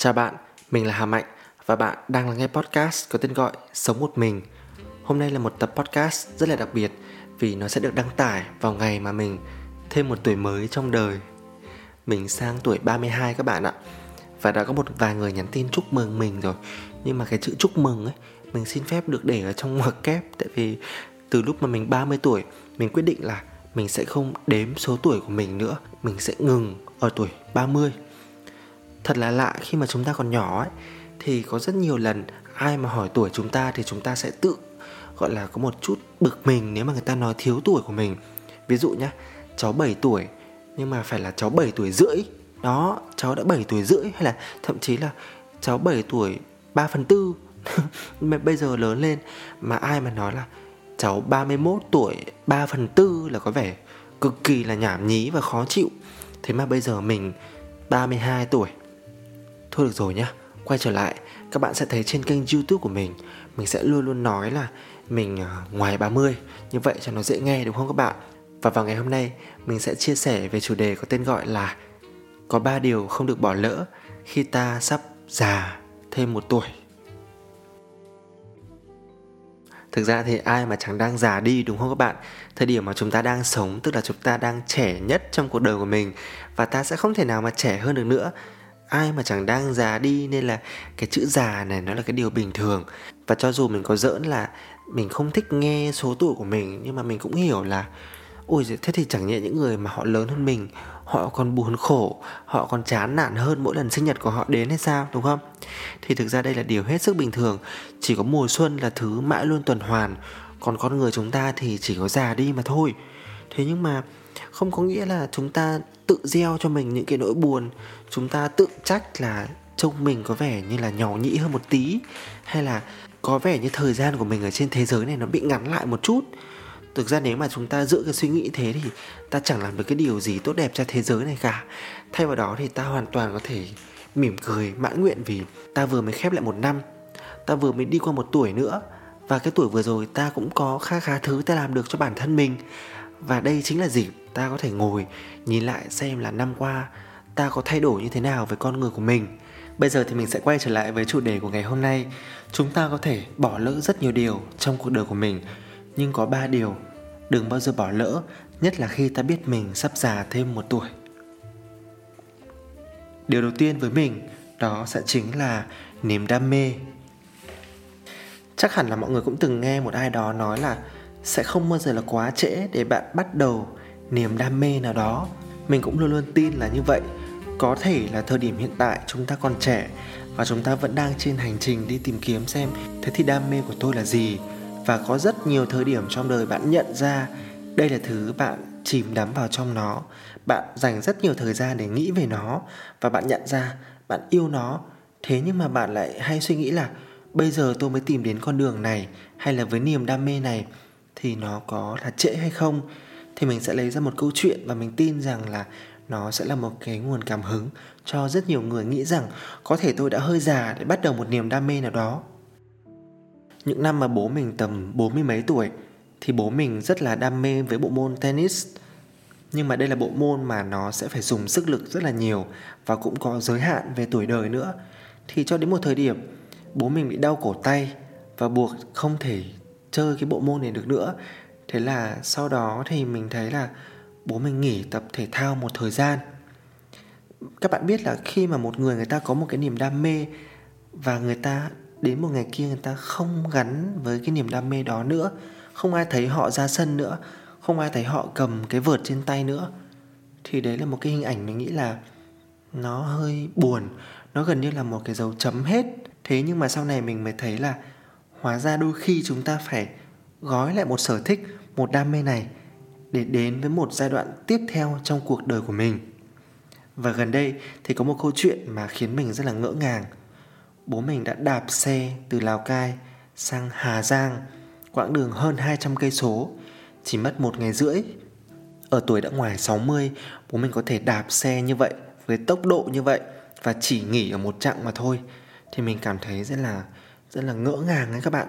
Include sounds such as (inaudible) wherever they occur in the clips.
Chào bạn, mình là Hà Mạnh và bạn đang lắng nghe podcast có tên gọi Sống một mình. Hôm nay là một tập podcast rất là đặc biệt vì nó sẽ được đăng tải vào ngày mà mình thêm một tuổi mới trong đời. Mình sang tuổi 32 các bạn ạ. Và đã có một vài người nhắn tin chúc mừng mình rồi. Nhưng mà cái chữ chúc mừng ấy, mình xin phép được để ở trong ngoặc kép tại vì từ lúc mà mình 30 tuổi, mình quyết định là mình sẽ không đếm số tuổi của mình nữa, mình sẽ ngừng ở tuổi 30 thật là lạ, khi mà chúng ta còn nhỏ ấy, thì có rất nhiều lần ai mà hỏi tuổi chúng ta thì chúng ta sẽ tự, gọi là, có một chút bực mình nếu mà người ta nói thiếu tuổi của mình. Ví dụ nhá, cháu 7 tuổi, nhưng mà phải là cháu 7 tuổi rưỡi. Đó, cháu đã 7 tuổi rưỡi, hay là thậm chí là cháu 7 tuổi 3 phần tư. (laughs) Mà bây giờ lớn lên mà ai mà nói là cháu 31 tuổi 3 phần tư là có vẻ cực kỳ là nhảm nhí và khó chịu. Thế mà bây giờ mình 32 tuổi Thôi được rồi nhá. Quay trở lại, Các bạn sẽ thấy trên kênh youtube của mình Mình sẽ luôn luôn nói là Mình à, ngoài 30 Như vậy cho nó dễ nghe đúng không các bạn? Và vào ngày hôm nay, Mình sẽ chia sẻ về chủ đề có tên gọi là Có 3 điều không được bỏ lỡ Khi ta sắp già thêm một tuổi. Thực ra thì ai mà chẳng đang già đi đúng không các bạn? Thời điểm mà chúng ta đang sống, Tức là chúng ta đang trẻ nhất trong cuộc đời của mình Và ta sẽ không thể nào mà trẻ hơn được nữa ai mà chẳng đang già đi nên là cái chữ già này nó là cái điều bình thường. Và cho dù mình có giỡn là mình không thích nghe số tuổi của mình, nhưng mà mình cũng hiểu là, ôi thế thì chẳng nhẽ những người mà họ lớn hơn mình, họ còn buồn khổ, họ còn chán nản hơn mỗi lần sinh nhật của họ đến hay sao, đúng không? Thì thực ra đây là điều hết sức bình thường. Chỉ có mùa xuân là thứ mãi luôn tuần hoàn, còn con người chúng ta thì chỉ có già đi mà thôi. Thế nhưng mà không có nghĩa là chúng ta tự gieo cho mình những cái nỗi buồn. Chúng ta tự trách là trông mình có vẻ như là nhỏ nhĩ hơn một tí, hay là có vẻ như thời gian của mình ở trên thế giới này nó bị ngắn lại một chút. Thực ra nếu mà chúng ta giữ cái suy nghĩ thế thì ta chẳng làm được cái điều gì tốt đẹp cho thế giới này cả. Thay vào đó thì ta hoàn toàn có thể mỉm cười, mãn nguyện vì ta vừa mới khép lại một năm, ta vừa mới đi qua một tuổi nữa. Và cái tuổi vừa rồi ta cũng có khá khá thứ ta làm được cho bản thân mình và đây chính là dịp ta có thể ngồi, nhìn lại xem là năm qua ta có thay đổi như thế nào với con người của mình. Bây giờ thì mình sẽ quay trở lại với chủ đề của ngày hôm nay. Chúng ta có thể bỏ lỡ rất nhiều điều trong cuộc đời của mình, nhưng có ba điều đừng bao giờ bỏ lỡ, nhất là khi ta biết mình sắp già thêm một tuổi. Điều đầu tiên với mình, đó sẽ chính là niềm đam mê. Chắc hẳn là mọi người cũng từng nghe một ai đó nói là sẽ không bao giờ là quá trễ để bạn bắt đầu niềm đam mê nào đó. Mình cũng luôn luôn tin là như vậy. Có thể là thời điểm hiện tại chúng ta còn trẻ và chúng ta vẫn đang trên hành trình đi tìm kiếm xem thế thì đam mê của tôi là gì. Và có rất nhiều thời điểm trong đời bạn nhận ra đây là thứ bạn chìm đắm vào trong nó. Bạn dành rất nhiều thời gian để nghĩ về nó và bạn nhận ra bạn yêu nó. Thế nhưng mà bạn lại hay suy nghĩ là bây giờ tôi mới tìm đến con đường này hay là với niềm đam mê này thì nó có là trễ hay không, thì mình sẽ lấy ra một câu chuyện và mình tin rằng là nó sẽ là một cái nguồn cảm hứng cho rất nhiều người nghĩ rằng có thể tôi đã hơi già để bắt đầu một niềm đam mê nào đó. Những năm mà bố mình tầm bốn mươi mấy tuổi thì bố mình rất là đam mê với bộ môn tennis. Nhưng mà đây là bộ môn mà nó sẽ phải dùng sức lực rất là nhiều và cũng có giới hạn về tuổi đời nữa. Thì cho đến một thời điểm, bố mình bị đau cổ tay và buộc không thể chơi cái bộ môn này được nữa. Thế là sau đó thì mình thấy là bố mình nghỉ tập thể thao một thời gian. Các bạn biết là khi mà một người người ta có một cái niềm đam mê và người ta, đến một ngày kia người ta không gắn với cái niềm đam mê đó nữa, không ai thấy họ ra sân nữa, không ai thấy họ cầm cái vợt trên tay nữa, thì đấy là một cái hình ảnh mình nghĩ là nó hơi buồn, nó gần như là một cái dấu chấm hết. Thế nhưng mà sau này mình mới thấy là hóa ra đôi khi chúng ta phải gói lại một sở thích, một đam mê này để đến với một giai đoạn tiếp theo trong cuộc đời của mình. Và gần đây thì có một câu chuyện mà khiến mình rất là ngỡ ngàng. Bố mình đã đạp xe từ lào cai sang hà giang, quãng đường hơn 200 cây số, chỉ mất một ngày rưỡi. Ở tuổi đã ngoài 60 bố mình có thể đạp xe như vậy, với tốc độ như vậy và chỉ nghỉ ở một chặng mà thôi. Thì mình cảm thấy rất là rất là ngỡ ngàng đấy các bạn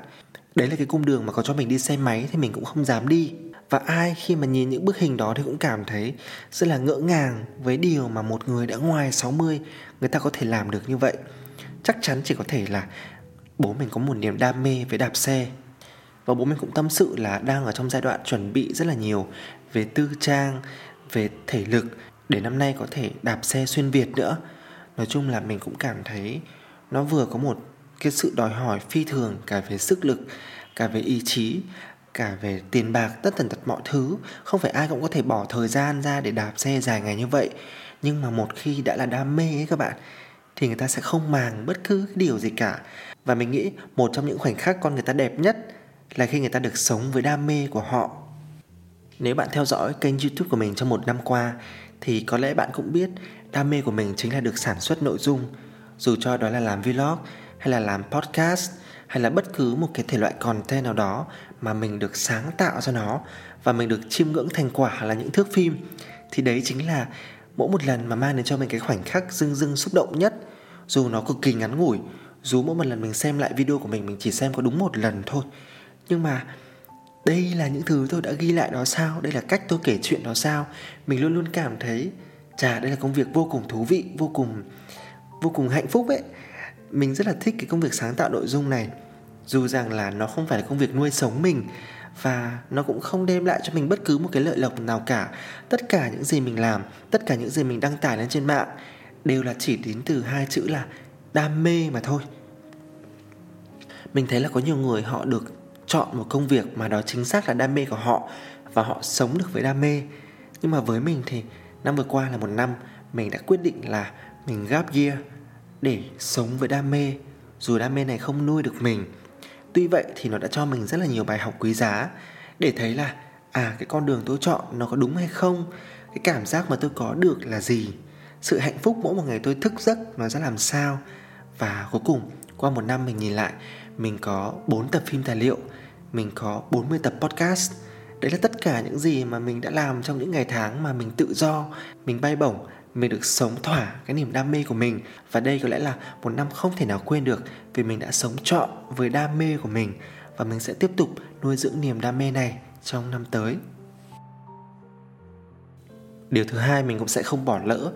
đấy là cái cung đường mà có cho mình đi xe máy thì mình cũng không dám đi và ai khi mà nhìn những bức hình đó thì cũng cảm thấy rất là ngỡ ngàng với điều mà một người đã ngoài 60 người ta có thể làm được như vậy. Chắc chắn chỉ có thể là bố mình có một niềm đam mê với đạp xe. Và bố mình cũng tâm sự là đang ở trong giai đoạn chuẩn bị rất là nhiều về tư trang, về thể lực để năm nay có thể đạp xe xuyên Việt nữa. Nói chung là mình cũng cảm thấy nó vừa có một cái sự đòi hỏi phi thường cả về sức lực, cả về ý chí cả về tiền bạc tất tần tật mọi thứ. Không phải ai cũng có thể bỏ thời gian ra để đạp xe dài ngày như vậy. Nhưng mà một khi đã là đam mê ấy các bạn thì người ta sẽ không màng bất cứ cái điều gì cả. Và mình nghĩ một trong những khoảnh khắc con người ta đẹp nhất là khi người ta được sống với đam mê của họ. Nếu bạn theo dõi kênh youtube của mình trong một năm qua thì có lẽ bạn cũng biết đam mê của mình chính là được sản xuất nội dung. Dù cho đó là làm vlog hay là làm podcast, hay là bất cứ một cái thể loại content nào đó mà mình được sáng tạo cho nó và mình được chiêm ngưỡng thành quả là những thước phim, thì đấy chính là mỗi một lần mà mang đến cho mình cái khoảnh khắc dưng dưng xúc động nhất, dù nó cực kỳ ngắn ngủi, dù mỗi một lần mình xem lại video của mình mình chỉ xem có đúng một lần thôi. Nhưng mà đây là những thứ tôi đã ghi lại đó sao, đây là cách tôi kể chuyện đó sao, mình luôn luôn cảm thấy, chà, đây là công việc vô cùng thú vị, vô cùng vô cùng hạnh phúc ấy mình rất là thích cái công việc sáng tạo nội dung này. Dù rằng là nó không phải là công việc nuôi sống mình và nó cũng không đem lại cho mình bất cứ một cái lợi lộc nào cả. Tất cả những gì mình làm, tất cả những gì mình đăng tải lên trên mạng đều là chỉ đến từ hai chữ là đam mê mà thôi. Mình thấy là có nhiều người họ được chọn một công việc mà đó chính xác là đam mê của họ và họ sống được với đam mê. Nhưng mà với mình thì năm vừa qua là một năm, mình đã quyết định là mình gap year để sống với đam mê. Dù đam mê này không nuôi được mình, tuy vậy thì nó đã cho mình rất là nhiều bài học quý giá để thấy là à cái con đường tôi chọn nó có đúng hay không, cái cảm giác mà tôi có được là gì, sự hạnh phúc mỗi một ngày tôi thức giấc nó sẽ làm sao. Và cuối cùng, qua một năm mình nhìn lại, mình có 4 tập phim tài liệu, mình có 40 tập podcast. Đấy là tất cả những gì mà mình đã làm trong những ngày tháng mà mình tự do, mình bay bổng mình được sống thỏa cái niềm đam mê của mình. Và đây có lẽ là một năm không thể nào quên được vì mình đã sống trọn với đam mê của mình. Và mình sẽ tiếp tục nuôi dưỡng niềm đam mê này trong năm tới. Điều thứ hai mình cũng sẽ không bỏ lỡ,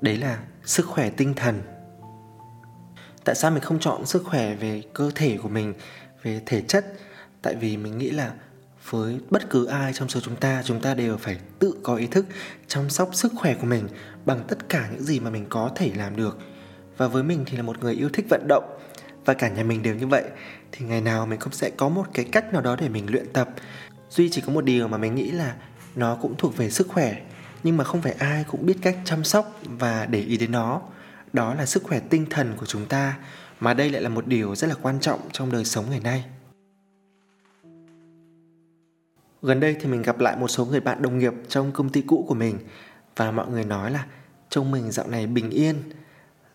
đấy là sức khỏe tinh thần. Tại sao mình không chọn sức khỏe về cơ thể của mình, về thể chất? Tại vì mình nghĩ là với bất cứ ai trong số chúng ta chúng ta đều phải tự có ý thức chăm sóc sức khỏe của mình bằng tất cả những gì mà mình có thể làm được. Và với mình thì là một người yêu thích vận động, và cả nhà mình đều như vậy. Thì ngày nào mình cũng sẽ có một cái cách nào đó để mình luyện tập. Duy chỉ có một điều mà mình nghĩ là nó cũng thuộc về sức khỏe, nhưng mà không phải ai cũng biết cách chăm sóc và để ý đến nó. Đó là sức khỏe tinh thần của chúng ta, mà đây lại là một điều rất là quan trọng trong đời sống ngày nay. Gần đây thì mình gặp lại một số người bạn đồng nghiệp trong công ty cũ của mình, và mọi người nói là trông mình dạo này bình yên.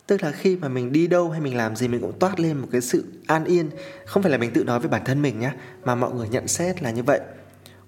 Tức là khi mà mình đi đâu hay mình làm gì mình cũng toát lên một cái sự an yên. Không phải là mình tự nói với bản thân mình nhé mà mọi người nhận xét là như vậy.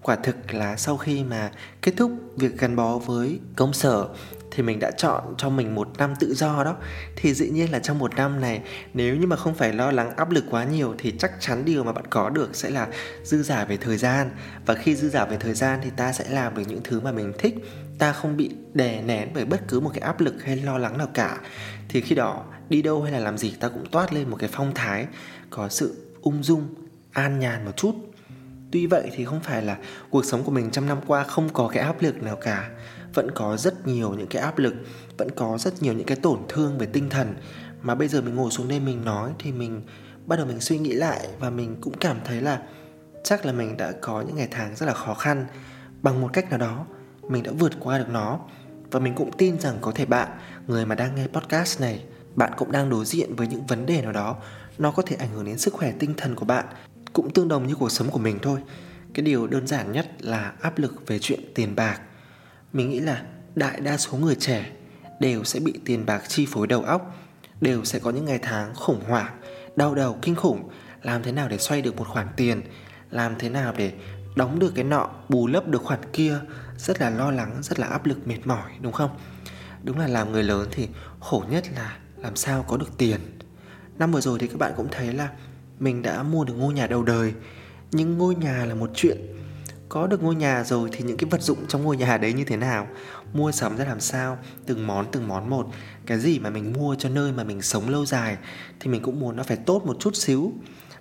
Quả thực là sau khi mà kết thúc việc gắn bó với công sở thì mình đã chọn cho mình một năm tự do đó thì dĩ nhiên là trong một năm này, nếu như mà không phải lo lắng áp lực quá nhiều thì chắc chắn điều mà bạn có được sẽ là dư giả về thời gian và khi dư giả về thời gian thì ta sẽ làm được những thứ mà mình thích ta không bị đè nén bởi bất cứ một cái áp lực hay lo lắng nào cả, thì khi đó, đi đâu hay là làm gì ta cũng toát lên một cái phong thái có sự ung dung, an nhàn một chút. Tuy vậy thì không phải là cuộc sống của mình trăm năm qua không có cái áp lực nào cả. Vẫn có rất nhiều những cái áp lực, vẫn có rất nhiều những cái tổn thương về tinh thần. Mà bây giờ mình ngồi xuống đây mình nói thì mình bắt đầu mình suy nghĩ lại và mình cũng cảm thấy là chắc là mình đã có những ngày tháng rất là khó khăn. Bằng một cách nào đó mình đã vượt qua được nó. Và mình cũng tin rằng có thể bạn, người mà đang nghe podcast này, bạn cũng đang đối diện với những vấn đề nào đó. Nó có thể ảnh hưởng đến sức khỏe tinh thần của bạn, cũng tương đồng như cuộc sống của mình thôi. Cái điều đơn giản nhất là áp lực về chuyện tiền bạc. Mình nghĩ là đại đa số người trẻ đều sẽ bị tiền bạc chi phối đầu óc, đều sẽ có những ngày tháng khủng hoảng, đau đầu, kinh khủng. Làm thế nào để xoay được một khoản tiền? Làm thế nào để đóng được cái nọ, bù lấp được khoản kia? Rất là lo lắng, rất là áp lực, mệt mỏi, đúng không? Đúng là làm người lớn thì khổ nhất là làm sao có được tiền. Năm vừa rồi thì các bạn cũng thấy là mình đã mua được ngôi nhà đầu đời, nhưng ngôi nhà là một chuyện. Có được ngôi nhà rồi thì những cái vật dụng trong ngôi nhà đấy như thế nào? Mua sắm ra làm sao? Từng món từng món một. Cái gì mà mình mua cho nơi mà mình sống lâu dài thì mình cũng muốn nó phải tốt một chút xíu.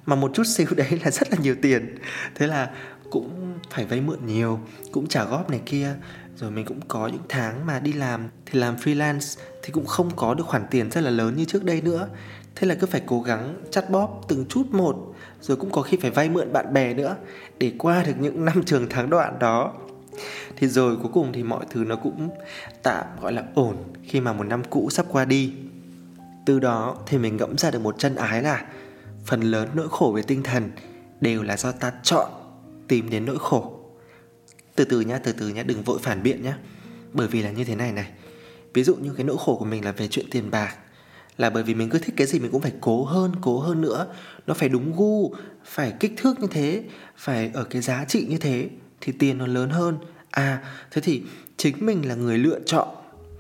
Mà một chút xíu (laughs) đấy là rất là nhiều tiền. Thế là cũng phải vay mượn nhiều, cũng trả góp này kia. Rồi mình cũng có những tháng mà đi làm, thì làm freelance thì cũng không có được khoản tiền rất là lớn như trước đây nữa. Thế là cứ phải cố gắng chắt bóp từng chút một, rồi cũng có khi phải vay mượn bạn bè nữa để qua được những năm (laughs) trường tháng đoạn đó. Thì rồi cuối cùng thì mọi thứ nó cũng tạm gọi là ổn khi mà một năm cũ sắp qua đi. Từ đó thì mình ngẫm ra được một chân ái là phần lớn nỗi khổ về tinh thần đều là do ta chọn tìm đến nỗi khổ. Từ từ nhá, từ từ nhá, đừng vội phản biện nhá. Bởi vì là như thế này này. Ví dụ như cái nỗi khổ của mình là về chuyện tiền bạc, là bởi vì mình cứ thích cái gì mình cũng phải cố hơn cố hơn nữa. Nó phải đúng gu, phải kích thước như thế, phải ở cái giá trị như thế thì tiền nó lớn hơn. À thế thì chính mình là người lựa chọn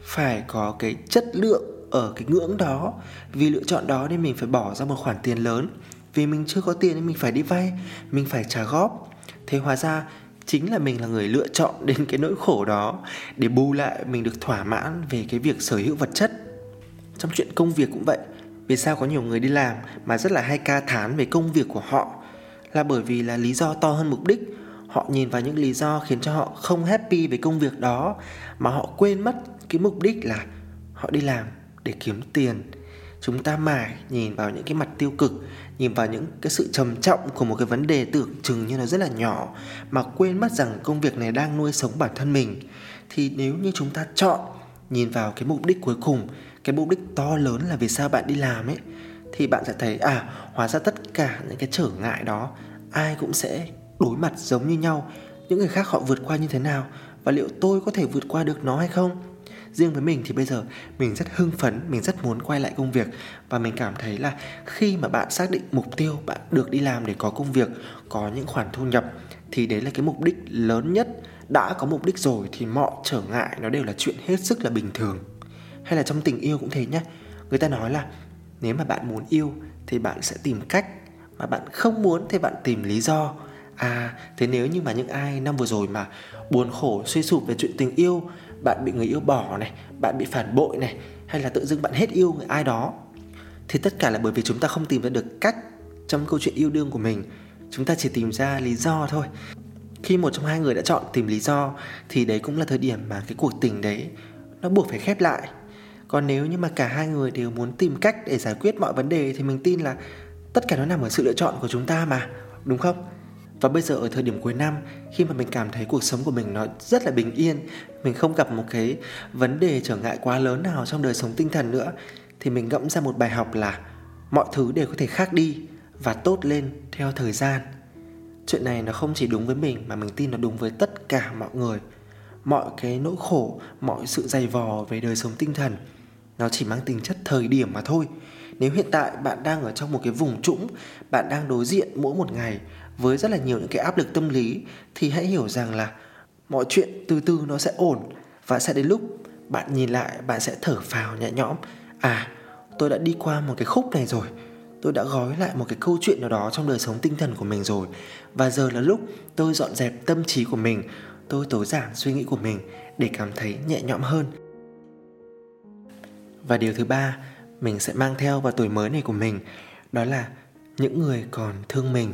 phải có cái chất lượng ở cái ngưỡng đó. Vì lựa chọn đó nên mình phải bỏ ra một khoản tiền lớn. Vì mình chưa có tiền nên mình phải đi vay, mình phải trả góp thế hóa ra, chính là mình là người lựa chọn đến cái nỗi khổ đó để bù lại mình được thỏa mãn về cái việc sở hữu vật chất. Trong chuyện công việc cũng vậy, vì sao có nhiều người đi làm mà rất là hay ca thán về công việc của họ? Là bởi vì là lý do to hơn mục đích. Họ nhìn vào những lý do khiến cho họ không happy về công việc đó, mà họ quên mất cái mục đích là họ đi làm để kiếm tiền chúng ta mãi nhìn vào những cái mặt tiêu cực, nhìn vào những cái sự trầm trọng của một cái vấn đề tưởng chừng như nó rất là nhỏ mà quên mất rằng công việc này đang nuôi sống bản thân mình. Thì nếu như chúng ta chọn nhìn vào cái mục đích cuối cùng, cái mục đích to lớn là vì sao bạn đi làm ấy, thì bạn sẽ thấy à hóa ra tất cả những cái trở ngại đó, ai cũng sẽ đối mặt giống như nhau. Những người khác họ vượt qua như thế nào? Và liệu tôi có thể vượt qua được nó hay không? Riêng với mình thì bây giờ mình rất hưng phấn, mình rất muốn quay lại công việc. Và mình cảm thấy là khi mà bạn xác định mục tiêu, bạn được đi làm để có công việc, có những khoản thu nhập, thì đấy là cái mục đích lớn nhất. Đã có mục đích rồi thì mọi trở ngại nó đều là chuyện hết sức là bình thường. Hay là trong tình yêu cũng thế nhé người ta nói là nếu mà bạn muốn yêu thì bạn sẽ tìm cách, mà bạn không muốn thì bạn tìm lý do. À thế nếu như mà những ai năm vừa rồi mà buồn khổ, suy sụp về chuyện tình yêu bạn bị người yêu bỏ này, bạn bị phản bội này, hay là tự dưng bạn hết yêu người ai đó, thì tất cả là bởi vì chúng ta không tìm ra được cách trong câu chuyện yêu đương của mình. Chúng ta chỉ tìm ra lý do thôi. Khi một trong hai người đã chọn tìm lý do, thì đấy cũng là thời điểm mà cái cuộc tình đấy nó buộc phải khép lại. Còn nếu như mà cả hai người đều muốn tìm cách để giải quyết mọi vấn đề, thì mình tin là tất cả nó nằm ở sự lựa chọn của chúng ta mà, đúng không? Và bây giờ ở thời điểm cuối năm, khi mà mình cảm thấy cuộc sống của mình nó rất là bình yên, mình không gặp một cái vấn đề trở ngại quá lớn nào trong đời sống tinh thần nữa, thì mình ngẫm ra một bài học là mọi thứ đều có thể khác đi và tốt lên theo thời gian. Chuyện này nó không chỉ đúng với mình mà mình tin nó đúng với tất cả mọi người. Mọi cái nỗi khổ, mọi sự dày vò về đời sống tinh thần, nó chỉ mang tính chất thời điểm mà thôi. Nếu hiện tại bạn đang ở trong một cái vùng trũng, bạn đang đối diện mỗi một ngày với rất là nhiều những cái áp lực tâm lý thì hãy hiểu rằng là mọi chuyện từ từ nó sẽ ổn và sẽ đến lúc bạn nhìn lại, bạn sẽ thở phào nhẹ nhõm. À tôi đã đi qua một cái khúc này rồi. Tôi đã gói lại một cái câu chuyện nào đó trong đời sống tinh thần của mình rồi. Và giờ là lúc tôi dọn dẹp tâm trí của mình, tôi tối giản suy nghĩ của mình để cảm thấy nhẹ nhõm hơn. Và điều thứ ba mình sẽ mang theo vào tuổi mới này của mình, đó là những người còn thương mình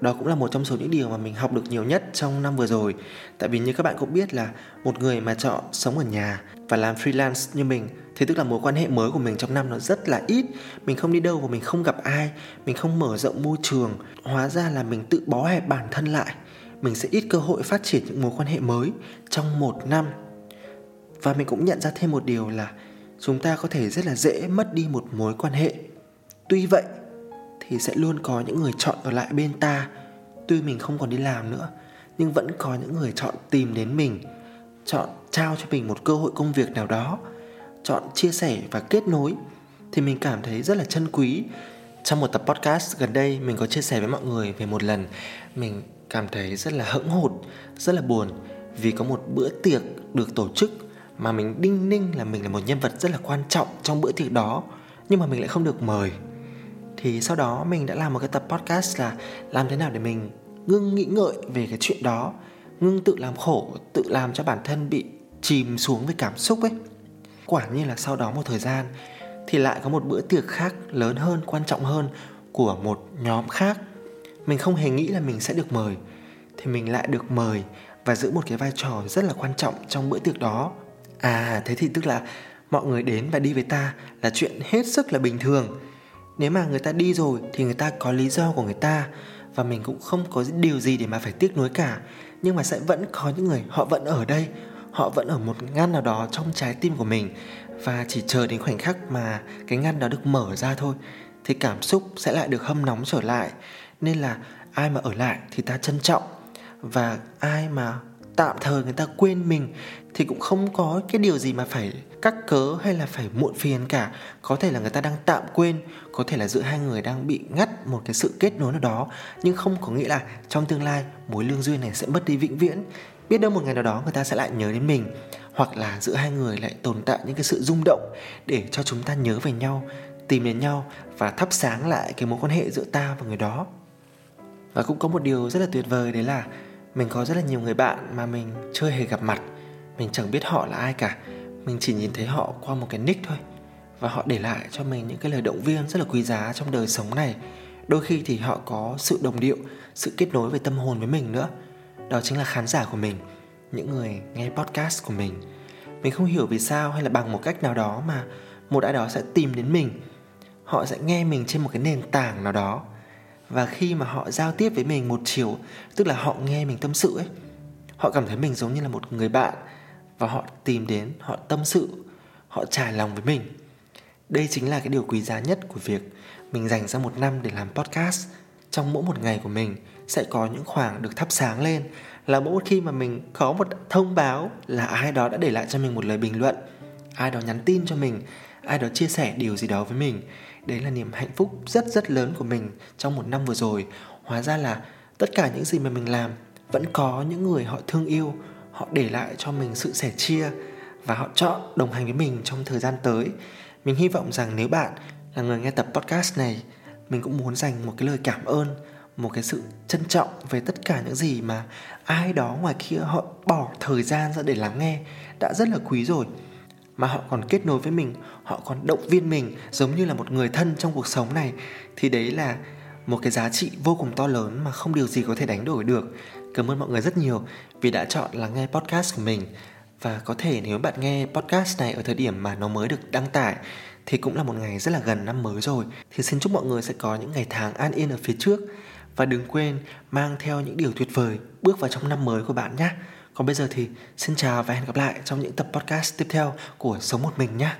đó cũng là một trong số những điều mà mình học được nhiều nhất trong năm vừa rồi. Tại vì như các bạn cũng biết là một người mà chọn sống ở nhà và làm freelance như mình, thì tức là mối quan hệ mới của mình trong năm nó rất là ít. Mình không đi đâu và mình không gặp ai, mình không mở rộng môi trường. Hóa ra là mình tự bó hẹp bản thân lại. Mình sẽ ít cơ hội phát triển những mối quan hệ mới trong một năm. Và mình cũng nhận ra thêm một điều là chúng ta có thể rất là dễ mất đi một mối quan hệ. Tuy vậy thì sẽ luôn có những người chọn ở lại bên ta. Tuy mình không còn đi làm nữa, nhưng vẫn có những người chọn tìm đến mình, chọn trao cho mình một cơ hội công việc nào đó, chọn chia sẻ và kết nối. Thì mình cảm thấy rất là chân quý. Trong một tập podcast gần đây, mình có chia sẻ với mọi người về một lần, mình cảm thấy rất là hững hụt, rất là buồn vì có một bữa tiệc được tổ chức mà mình đinh ninh là mình là một nhân vật rất là quan trọng trong bữa tiệc đó, nhưng mà mình lại không được mời thì sau đó mình đã làm một cái tập podcast là làm thế nào để mình ngưng nghĩ ngợi về cái chuyện đó, ngưng tự làm khổ, tự làm cho bản thân bị chìm xuống với cảm xúc ấy. Quả nhiên là sau đó một thời gian thì lại có một bữa tiệc khác lớn hơn, quan trọng hơn của một nhóm khác. Mình không hề nghĩ là mình sẽ được mời, thì mình lại được mời và giữ một cái vai trò rất là quan trọng trong bữa tiệc đó. À thế thì tức là mọi người đến và đi với ta là chuyện hết sức là bình thường nếu mà người ta đi rồi thì người ta có lý do của người ta và mình cũng không có điều gì để mà phải tiếc nuối cả. Nhưng mà sẽ vẫn có những người, họ vẫn ở đây, họ vẫn ở một ngăn nào đó trong trái tim của mình và chỉ chờ đến khoảnh khắc mà cái ngăn đó được mở ra thôi thì cảm xúc sẽ lại được hâm nóng trở lại. Nên là ai mà ở lại thì ta trân trọng và ai mà tạm thời người ta quên mình thì cũng không có cái điều gì mà phải cắt cớ hay là phải muộn phiền cả. Có thể là người ta đang tạm quên, có thể là giữa hai người đang bị ngắt một cái sự kết nối nào đó. Nhưng không có nghĩa là trong tương lai mối lương duyên này sẽ mất đi vĩnh viễn. Biết đâu một ngày nào đó người ta sẽ lại nhớ đến mình, hoặc là giữa hai người lại tồn tại những cái sự rung động để cho chúng ta nhớ về nhau, tìm đến nhau và thắp sáng lại cái mối quan hệ giữa ta và người đó. Và cũng có một điều rất là tuyệt vời, đấy là mình có rất là nhiều người bạn mà mình chưa hề gặp mặt mình chẳng biết họ là ai cả. Mình chỉ nhìn thấy họ qua một cái nick thôi. Và họ để lại cho mình những cái lời động viên rất là quý giá trong đời sống này. Đôi khi thì họ có sự đồng điệu, sự kết nối về tâm hồn với mình nữa. Đó chính là khán giả của mình, những người nghe podcast của mình. Mình không hiểu vì sao hay là bằng một cách nào đó mà một ai đó sẽ tìm đến mình. Họ sẽ nghe mình trên một cái nền tảng nào đó. Và khi mà họ giao tiếp với mình một chiều, tức là họ nghe mình tâm sự ấy, họ cảm thấy mình giống như là một người bạn và họ tìm đến, họ tâm sự, họ trải lòng với mình. Đây chính là cái điều quý giá nhất của việc mình dành ra một năm để làm podcast. Trong mỗi một ngày của mình sẽ có những khoảng được thắp sáng lên là mỗi khi mà mình có một thông báo là ai đó đã để lại cho mình một lời bình luận, ai đó nhắn tin cho mình, ai đó chia sẻ điều gì đó với mình. Đấy là niềm hạnh phúc rất rất lớn của mình trong một năm vừa rồi. Hóa ra là tất cả những gì mà mình làm vẫn có những người họ thương yêu họ để lại cho mình sự sẻ chia và họ chọn đồng hành với mình trong thời gian tới. Mình hy vọng rằng nếu bạn là người nghe tập podcast này, mình cũng muốn dành một cái lời cảm ơn, một cái sự trân trọng về tất cả những gì mà ai đó ngoài kia họ bỏ thời gian ra để lắng nghe đã rất là quý rồi. Mà họ còn kết nối với mình, họ còn động viên mình giống như là một người thân trong cuộc sống này. Thì đấy là một cái giá trị vô cùng to lớn mà không điều gì có thể đánh đổi được. Cảm ơn mọi người rất nhiều vì đã chọn lắng nghe podcast của mình. Và có thể nếu bạn nghe podcast này ở thời điểm mà nó mới được đăng tải, thì cũng là một ngày rất là gần năm mới rồi. Thì xin chúc mọi người sẽ có những ngày tháng an yên ở phía trước. Và đừng quên mang theo những điều tuyệt vời bước vào trong năm mới của bạn nhé. Còn bây giờ thì xin chào và hẹn gặp lại trong những tập podcast tiếp theo của Sống Một Mình nhé.